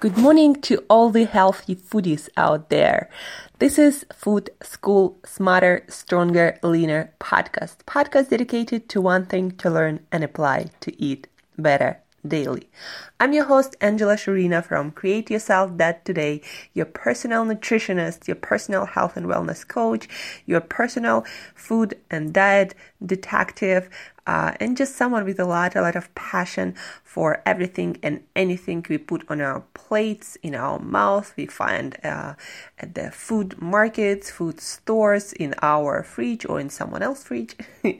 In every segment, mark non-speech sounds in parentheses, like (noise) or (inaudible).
Good morning to all the healthy foodies out there. This is Food School Smarter, Stronger, Leaner podcast. Podcast dedicated to one thing to learn and apply to eat better daily. I'm your host, Angela Shurina from Create Yourself That Today, your personal nutritionist, your personal health and wellness coach, your personal food and diet detective, uh, and just someone with a lot, a lot of passion for everything and anything we put on our plates, in our mouth, we find uh, at the food markets, food stores, in our fridge or in someone else's fridge. (laughs)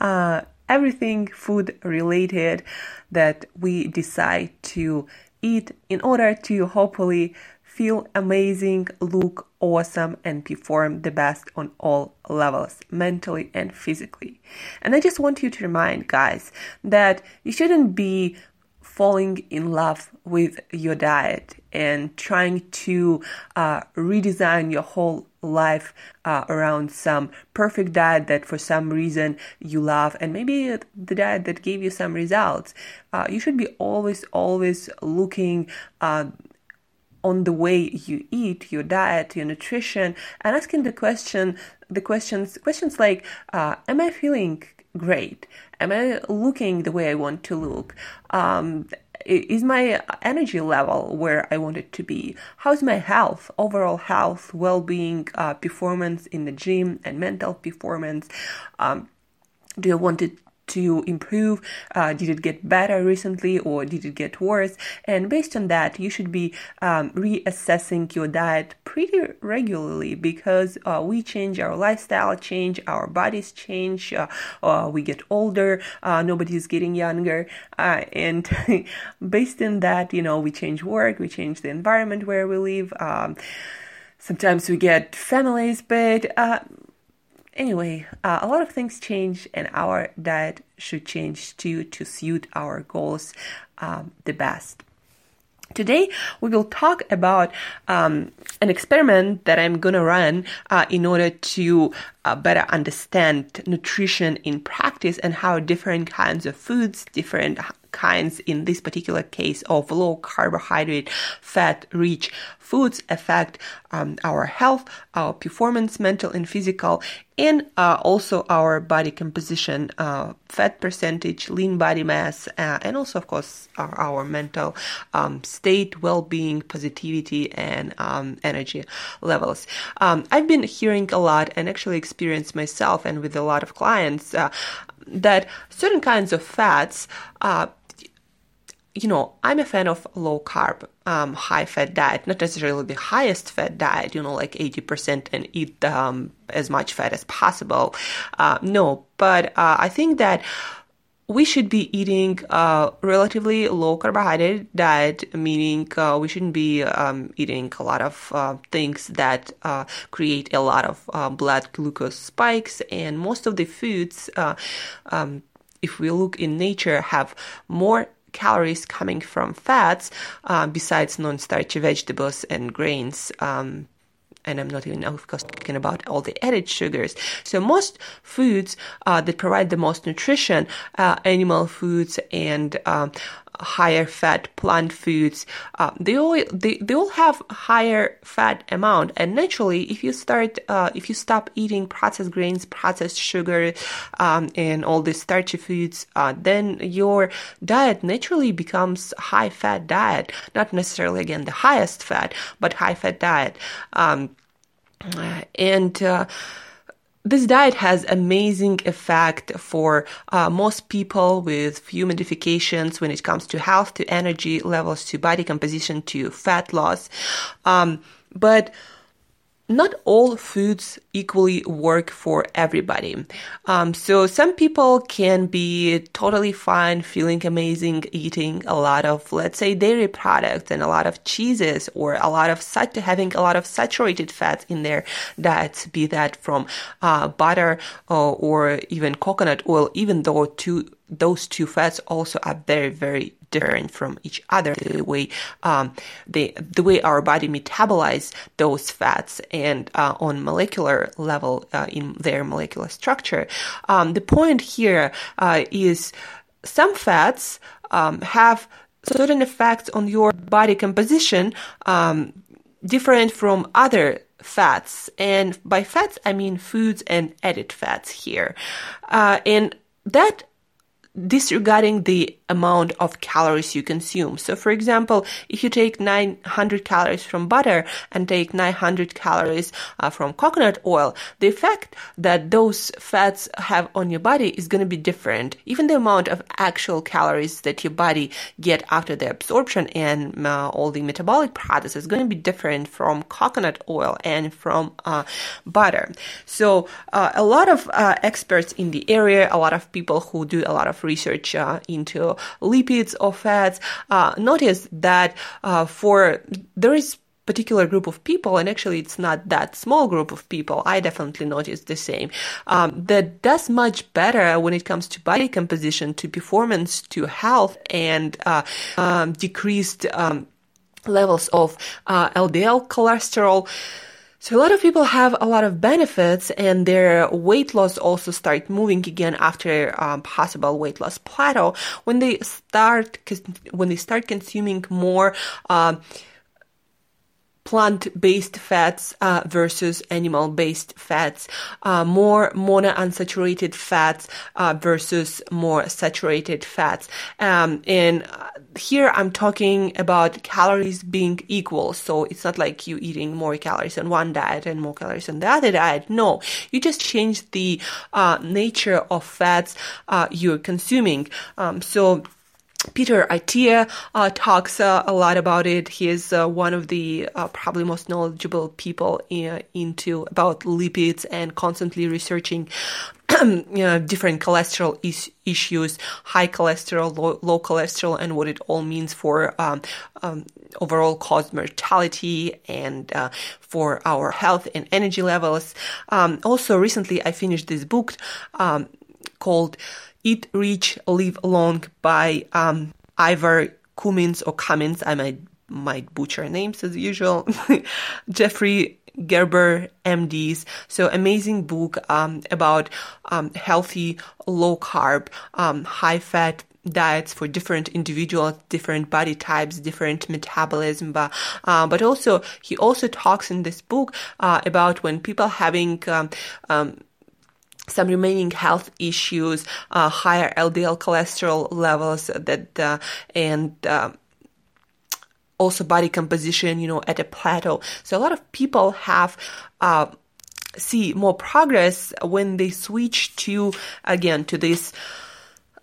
uh, everything food related that we decide to eat in order to hopefully feel amazing, look awesome, and perform the best on all levels, mentally and physically. And I just want you to remind guys that you shouldn't be falling in love with your diet and trying to uh, redesign your whole life uh, around some perfect diet that for some reason you love and maybe the diet that gave you some results uh, you should be always always looking uh, on the way you eat your diet your nutrition and asking the question the questions questions like uh, am i feeling great am i looking the way i want to look um, is my energy level where I want it to be? How's my health, overall health, well being, uh, performance in the gym, and mental performance? Um, do I want it to improve? Uh, did it get better recently or did it get worse? And based on that, you should be um, reassessing your diet pretty regularly because uh, we change our lifestyle, change our bodies, change. Uh, uh we get older. Uh, nobody's getting younger, uh, and (laughs) based on that, you know, we change work, we change the environment where we live. Um, sometimes we get families, but Anyway, uh, a lot of things change, and our diet should change too to suit our goals um, the best. Today, we will talk about um, an experiment that I'm going to run uh, in order to uh, better understand nutrition in practice and how different kinds of foods, different kinds, in this particular case, of low carbohydrate, fat rich foods affect um, our health, our performance, mental and physical, and uh, also our body composition, uh, fat percentage, lean body mass, uh, and also, of course, our, our mental um, state, well being, positivity, and um, energy levels. Um, I've been hearing a lot and actually experienced myself and with a lot of clients uh, that certain kinds of fats uh, you know, I'm a fan of low carb, um, high fat diet, not necessarily the highest fat diet, you know, like 80% and eat um, as much fat as possible. Uh, no, but uh, I think that we should be eating a relatively low carbohydrate diet, meaning uh, we shouldn't be um, eating a lot of uh, things that uh, create a lot of uh, blood glucose spikes. And most of the foods, uh, um, if we look in nature, have more calories coming from fats uh, besides non-starchy vegetables and grains. Um, and I'm not even of course talking about all the added sugars. So most foods uh, that provide the most nutrition, uh, animal foods and um, higher fat plant foods, uh, they all they, they all have higher fat amount. And naturally, if you start uh, if you stop eating processed grains, processed sugar, um, and all these starchy foods, uh, then your diet naturally becomes high fat diet. Not necessarily again the highest fat, but high fat diet. Um, and uh, this diet has amazing effect for uh, most people with few modifications when it comes to health, to energy levels, to body composition, to fat loss. Um, but not all foods equally work for everybody. Um, so some people can be totally fine, feeling amazing, eating a lot of, let's say, dairy products and a lot of cheeses or a lot of such having a lot of saturated fats in their diets, be that from uh, butter or, or even coconut oil, even though two those two fats also are very very different from each other. The way um, the the way our body metabolizes those fats and uh, on molecular level uh, in their molecular structure. Um, the point here uh, is some fats um, have certain effects on your body composition um, different from other fats. And by fats, I mean foods and added fats here. Uh, and that disregarding the amount of calories you consume. So, for example, if you take 900 calories from butter and take 900 calories uh, from coconut oil, the effect that those fats have on your body is going to be different. Even the amount of actual calories that your body get after the absorption and uh, all the metabolic process is going to be different from coconut oil and from uh, butter. So, uh, a lot of uh, experts in the area, a lot of people who do a lot of research uh, into lipids or fats, uh, notice that uh, for there is particular group of people, and actually it's not that small group of people, I definitely noticed the same, um, that does much better when it comes to body composition, to performance, to health, and uh, um, decreased um, levels of uh, LDL cholesterol. So a lot of people have a lot of benefits and their weight loss also start moving again after um, possible weight loss plateau. When they start when they start consuming more uh, plant-based fats uh, versus animal-based fats, uh, more monounsaturated fats uh, versus more saturated fats. Um, and uh, here I'm talking about calories being equal. So it's not like you eating more calories on one diet and more calories on the other diet. No, you just change the uh, nature of fats uh, you're consuming. Um, so Peter Attia uh, talks uh, a lot about it. He is uh, one of the uh, probably most knowledgeable people in, into about lipids and constantly researching (clears throat) you know, different cholesterol is- issues, high cholesterol, low, low, cholesterol, and what it all means for um, um, overall cause mortality and uh, for our health and energy levels. Um, also, recently I finished this book um, called Eat Rich, Live Long by um, Ivor Cummins or Cummins. I might might butcher names as usual. (laughs) Jeffry Gerber MDs. So amazing book um, about um, healthy, low carb, um, high fat diets for different individuals, different body types, different metabolism. But, uh, but also, he also talks in this book uh, about when people having um, um, some remaining health issues, uh, higher LDL cholesterol levels that, uh, and, uh, also body composition, you know, at a plateau. So a lot of people have, uh, see more progress when they switch to, again, to this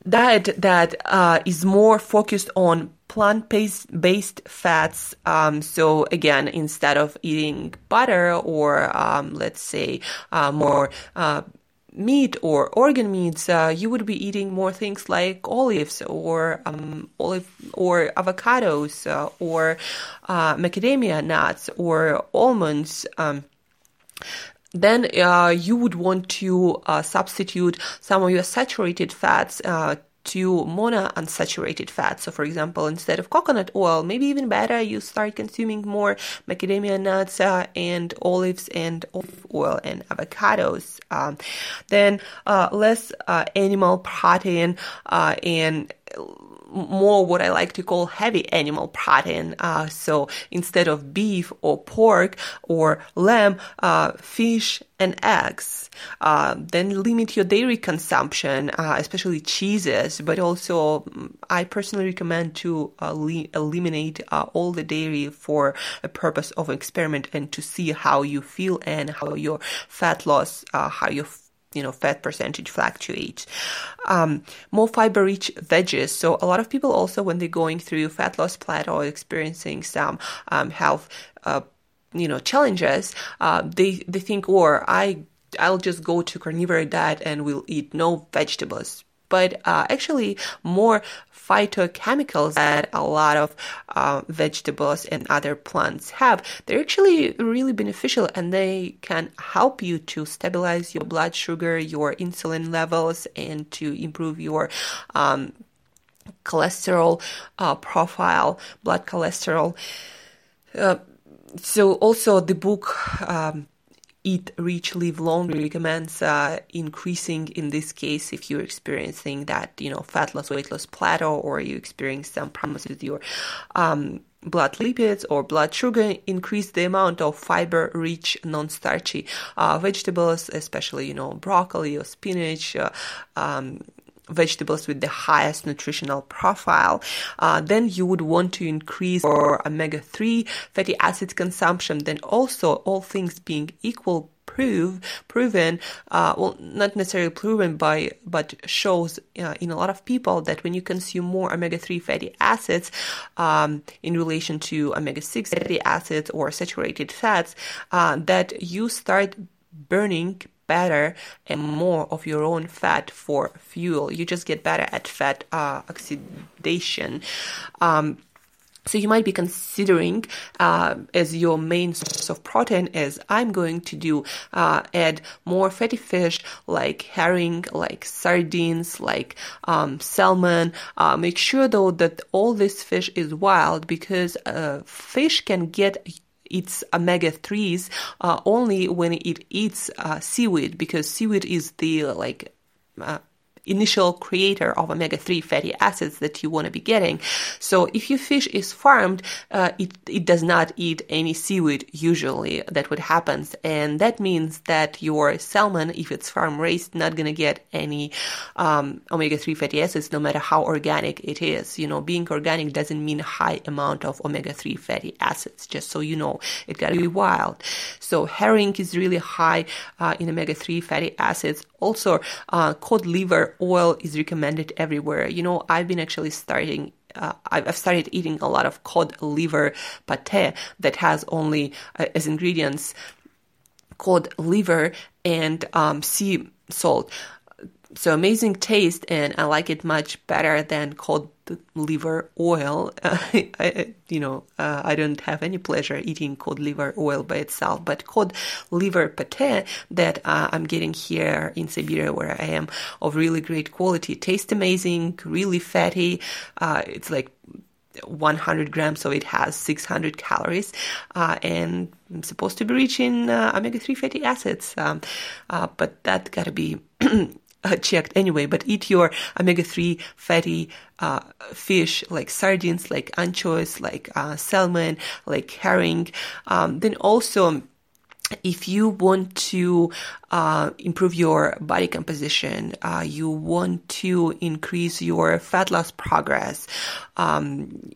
diet that uh, is more focused on plant-based based fats. Um, so again, instead of eating butter or um, let's say uh, more meat or organ meats, uh, you would be eating more things like olives or um, olive or avocados uh, or uh, macadamia nuts or almonds. Um, then uh, you would want to uh, substitute some of your saturated fats uh, to monounsaturated fats. So, for example, instead of coconut oil, maybe even better, you start consuming more macadamia nuts uh, and olives and olive oil and avocados. Um, then uh, less uh, animal protein uh, and more what I like to call heavy animal protein. Uh, so instead of beef or pork or lamb, uh, fish and eggs. Uh, then limit your dairy consumption, uh, especially cheeses. But also, mm, I personally recommend to uh, li- eliminate uh, all the dairy for a purpose of experiment and to see how you feel and how your fat loss, how your you know fat percentage fluctuates. Um, more fiber rich veggies. So a lot of people also when they're going through fat loss plateau, experiencing some um, health uh, you know challenges, uh, they they think, or I I'll just go to carnivore diet and we'll eat no vegetables but uh, actually more phytochemicals that a lot of uh, vegetables and other plants have. They're actually really beneficial and they can help you to stabilize your blood sugar, your insulin levels, and to improve your um, cholesterol uh, profile, blood cholesterol. Uh, so also the book um, Eat Rich, Live Long recommends uh, increasing in this case if you're experiencing that, you know, fat loss, weight loss plateau, or you experience some problems with your um, blood lipids or blood sugar, increase the amount of fiber rich non starchy uh, vegetables, especially, you know, broccoli or spinach. Uh, um, vegetables with the highest nutritional profile, uh, then you would want to increase your omega 3 fatty acid consumption. Then also, all things being equal, prove proven uh, well not necessarily proven by but shows uh, in a lot of people that when you consume more omega-3 fatty acids um, in relation to omega-6 fatty acids or saturated fats uh, that you start burning better and more of your own fat for fuel. You just get better at fat uh, oxidation. Um, so you might be considering uh, as your main source of protein is I'm going to do uh, add more fatty fish like herring, like sardines, like um, salmon. Uh, make sure though that all this fish is wild because uh, fish can get its omega 3s uh, only when it eats uh, seaweed because seaweed is the like uh, initial creator of omega-3 fatty acids that you want to be getting. So if your fish is farmed, uh, it, it does not eat any seaweed usually. That would happen. And that means that your salmon, if it's farm raised, not going to get any um, omega-3 fatty acids no matter how organic it is. You know, being organic doesn't mean high amount of omega-3 fatty acids, just so you know. It got to be wild. So herring is really high uh, in omega-3 fatty acids. Also, uh, cod liver oil is recommended everywhere. You know, I've been actually starting uh, I've started eating a lot of cod liver pate that has only uh, as ingredients cod liver and um, sea salt. So amazing taste, and I like it much better than cod liver oil. (laughs) I, you know, uh, I don't have any pleasure eating cod liver oil by itself, but cod liver pate that uh, I'm getting here in Siberia, where I am, of really great quality, tastes amazing, really fatty. Uh, it's like 100 grams, so it has 600 calories, uh, and I'm supposed to be rich in uh, omega-3 fatty acids. Um, uh, but that gotta be (clears throat) uh, checked anyway, but eat your omega-3 fatty uh, fish like sardines, like anchovies, like uh, salmon, like herring. Um, then also, if you want to uh, improve your body composition, uh, you want to increase your fat loss progress, um,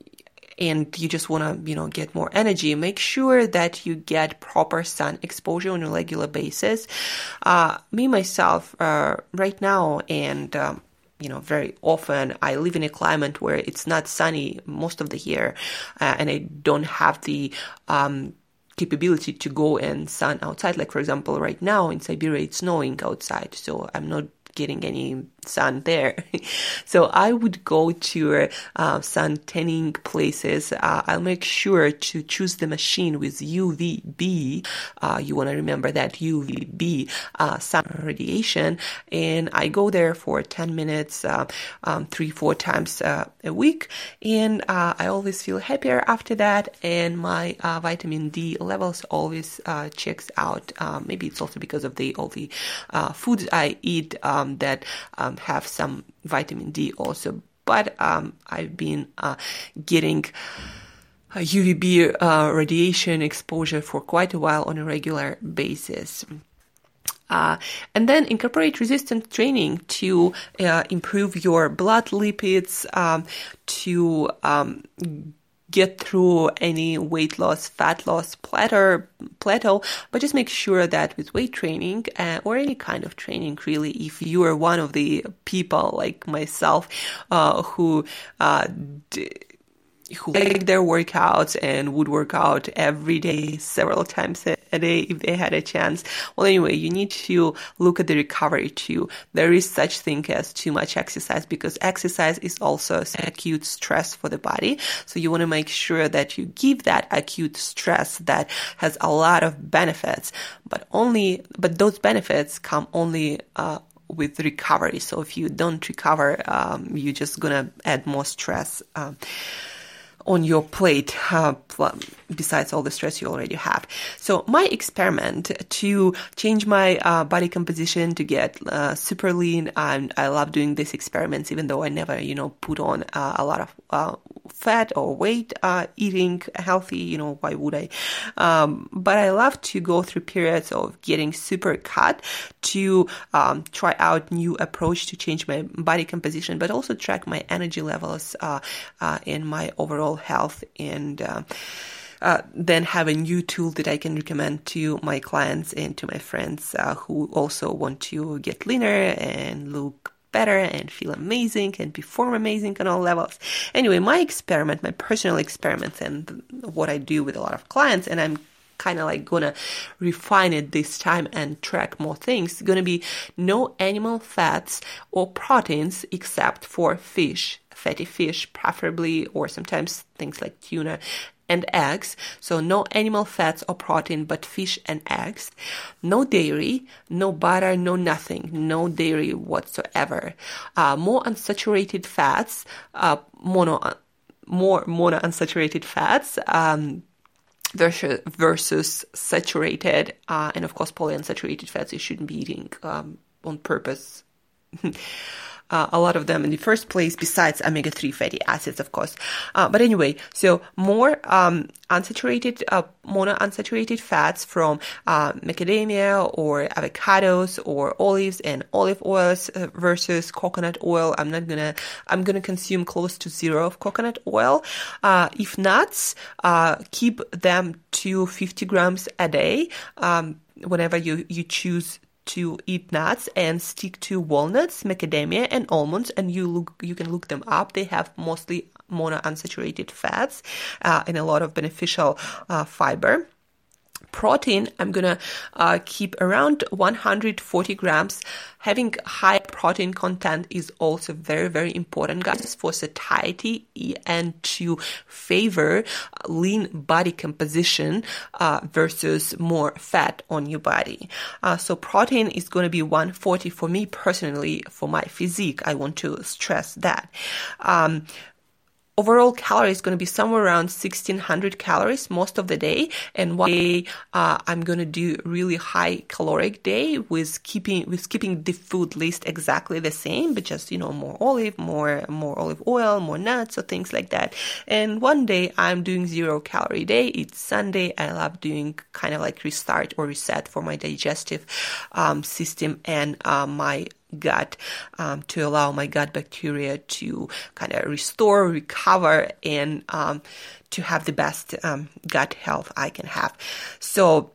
and you just want to, you know, get more energy, make sure that you get proper sun exposure on a regular basis. Uh, me, myself, uh, right now, and, um, you know, very often I live in a climate where it's not sunny most of the year, uh, and I don't have the, um, capability to go and sun outside. Like, for example, right now in Siberia, it's snowing outside, so I'm not getting any sun there. (laughs) so I would go to uh, sun tanning places. Uh, I'll make sure to choose the machine with UVB. Uh, you want to remember that UVB uh, sun radiation. And I go there for 10 minutes, uh, um, three, four times uh, a week. And I always feel happier after that. And my vitamin D levels always checks out. maybe it's also because of the all the foods I eat um, that um, have some vitamin D also. But um, I've been uh, getting UVB uh, radiation exposure for quite a while on a regular basis. Uh, and then incorporate resistance training to uh, improve your blood lipids, um, to um, get through any weight loss, fat loss plateau, plateau, but just make sure that with weight training uh, or any kind of training, really, if you are one of the people like myself uh, who uh, d- who like their workouts and would work out every day, several times a day if they had a chance. Well, anyway, you need to look at the recovery too. There is such thing as too much exercise because exercise is also acute stress for the body. So you want to make sure that you give that acute stress that has a lot of benefits, but only, but those benefits come only, uh, with recovery. So if you don't recover, um, you're just gonna add more stress. Um, on your plate uh, besides all the stress you already have. So my experiment to change my uh, body composition to get uh, super lean, and I love doing these experiments, even though I never, you know, put on uh, a lot of uh, fat or weight uh, eating healthy. You know, why would I? Um, but I love to go through periods of getting super cut to um, try out new approach to change my body composition, but also track my energy levels uh, and my overall health and. Uh, then have a new tool that I can recommend to my clients and to my friends uh, who also want to get leaner and look better and feel amazing and perform amazing on all levels. Anyway, my experiment, my personal experiments, and what I do with a lot of clients, and I'm kind of like gonna refine it this time and track more things. Gonna be no animal fats or proteins except for fish, fatty fish preferably, or sometimes things like tuna and eggs. So no animal fats or protein, but fish and eggs. No dairy, no butter, no nothing, no dairy whatsoever. Uh, more unsaturated fats, uh, mono, more monounsaturated fats. Um, versus, versus saturated uh, and of course polyunsaturated fats you shouldn't be eating um, on purpose (laughs) uh, a lot of them in the first place, besides omega-3 fatty acids, of course. Uh, but anyway, so more um, unsaturated, uh, monounsaturated fats from uh, macadamia or avocados or olives and olive oils uh, versus coconut oil. I'm not gonna, I'm gonna consume close to zero of coconut oil. Uh, if nuts, keep them to 50 grams a day. Um, whenever you, you choose to eat nuts and stick to walnuts, macadamia, and almonds, and you look you can look them up. They have mostly monounsaturated fats uh, and a lot of beneficial uh, fiber protein i'm gonna uh, keep around 140 grams. Having high protein content is also very very important guys for satiety and to favor lean body composition uh, versus more fat on your body. Uh, so protein is going to be 140 for me personally for my physique. I want to stress that. Um, overall calories is going to be somewhere around 1600 calories most of the day and one day uh, i'm going to do really high caloric day with keeping with keeping the food list exactly the same but just you know more olive more more olive oil more nuts or things like that. And one day i'm doing zero calorie day. It's sunday. I love doing kind of like restart or reset for my digestive um, system and uh, my gut um, to allow my gut bacteria to kind of restore, recover, and um, to have the best um, gut health I can have. So,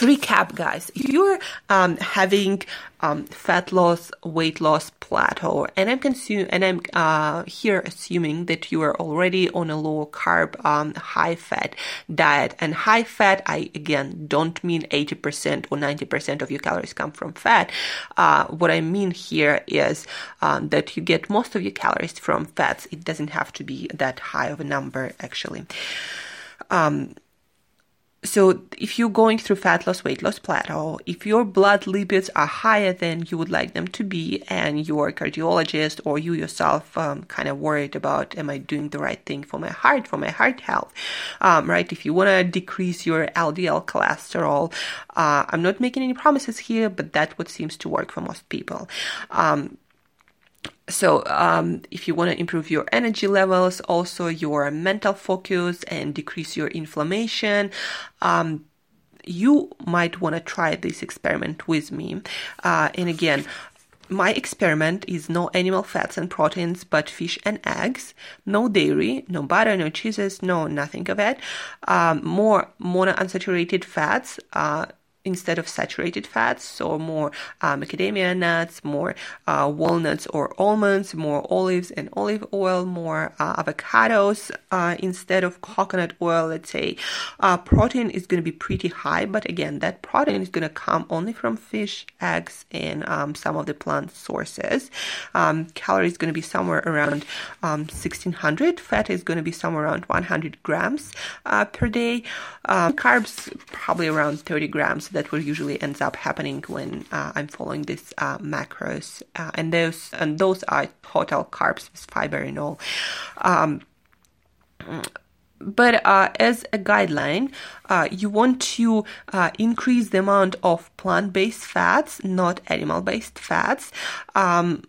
recap, guys, if you're um, having um, fat loss, weight loss plateau, and I'm consume and I'm uh, here assuming that you are already on a low carb, um, high fat diet, and high fat. I again don't mean 80% or 90% of your calories come from fat. Uh, what I mean here is um, that you get most of your calories from fats. It doesn't have to be that high of a number, actually. Um, so if you're going through fat loss, weight loss plateau, if your blood lipids are higher than you would like them to be, and you're a cardiologist or you yourself um, kind of worried about, am I doing the right thing for my heart, for my heart health, um, right? If you want to decrease your LDL cholesterol, uh, I'm not making any promises here, but that's what seems to work for most people. Um, so, um, if you want to improve your energy levels, also your mental focus, and decrease your inflammation, um, you might want to try this experiment with me. Uh, and again, my experiment is no animal fats and proteins, but fish and eggs, no dairy, no butter, no cheeses, no nothing of it. Um, more monounsaturated fats, uh, instead of saturated fats, so more uh, macadamia nuts, more uh, walnuts or almonds, more olives and olive oil, more uh, avocados uh, instead of coconut oil, let's say. Uh, protein is going to be pretty high, but again, that protein is going to come only from fish, eggs, and um, some of the plant sources. Um, calories going to be somewhere around um, 1600. Fat is going to be somewhere around 100 grams uh, per day. Carbs probably around 30 grams that will usually ends up happening when uh, I'm following these uh, macros, uh, and those and those are total carbs with fiber and all. Um, but uh, as a guideline, uh, you want to uh, increase the amount of plant based fats, not animal based fats. Um,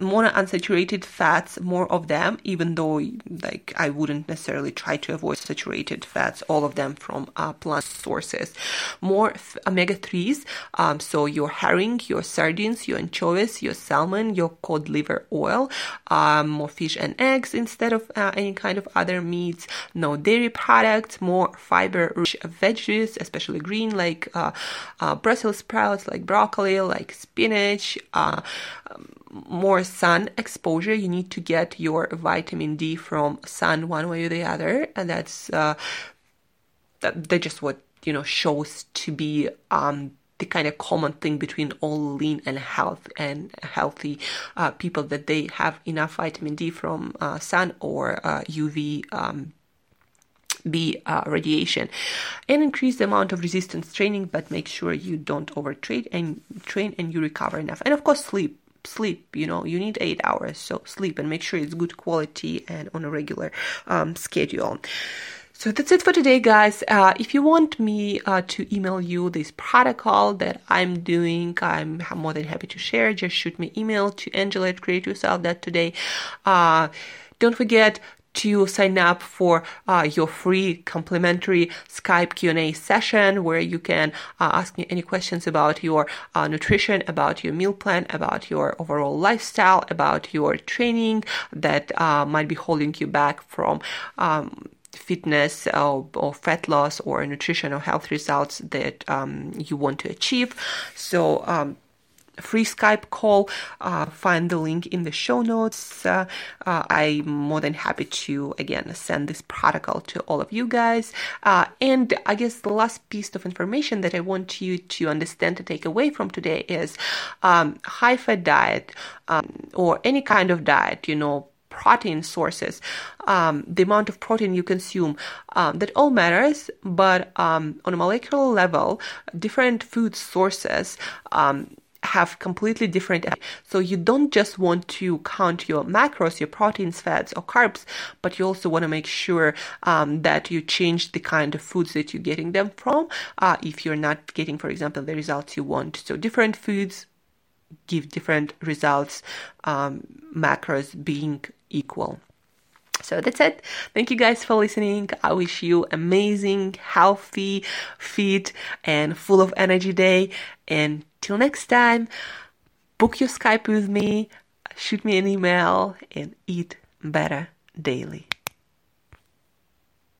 monounsaturated fats, more of them, even though like I wouldn't necessarily try to avoid saturated fats, all of them from uh, plant sources. More omega 3s, um, so your herring, your sardines, your anchovies, your salmon, your cod liver oil, um, more fish and eggs instead of uh, any kind of other meats, no dairy products, more fiber rich veggies, especially green like uh, uh Brussels sprouts, like broccoli, like spinach. Um, more sun exposure. You need to get your vitamin D from sun one way or the other, and that's uh, that, that just what you know shows to be um, the kind of common thing between all lean and health and healthy uh, people that they have enough vitamin D from uh, sun or uh, UV. Um, B uh, radiation and increase the amount of resistance training, but make sure you don't overtrain and train and you recover enough. And of course, sleep sleep you know you need eight hours so sleep and make sure it's good quality and on a regular um, schedule so that's it for today, guys. Uh, if you want me uh, to email you this protocol that I'm doing, I'm more than happy to share. Just shoot me email to Angela at Create Yourself that today. Uh, don't forget to sign up for uh, your free complimentary Skype Q&A session where you can uh, ask me any questions about your uh, nutrition, about your meal plan, about your overall lifestyle, about your training that uh, might be holding you back from um, fitness or, or, fat loss or nutrition or health results that um, you want to achieve. So um, free Skype call. Uh, find the link in the show notes. Uh, uh, I'm more than happy to again send this protocol to all of you guys. Uh, and I guess the last piece of information that I want you to understand to take away from today is um, high fat diet um, or any kind of diet. You know protein sources, um, the amount of protein you consume, um, that all matters. But um, on a molecular level, different food sources um, have completely different so you don't just want to count your macros your proteins fats or carbs but you also want to make sure um, that you change the kind of foods that you're getting them from uh, if you're not getting for example the results you want so different foods give different results um, macros being equal so that's it. Thank you guys for listening. I wish you amazing, healthy, fit, and full of energy day. And till next time, book your Skype with me, shoot me an email, and eat better daily.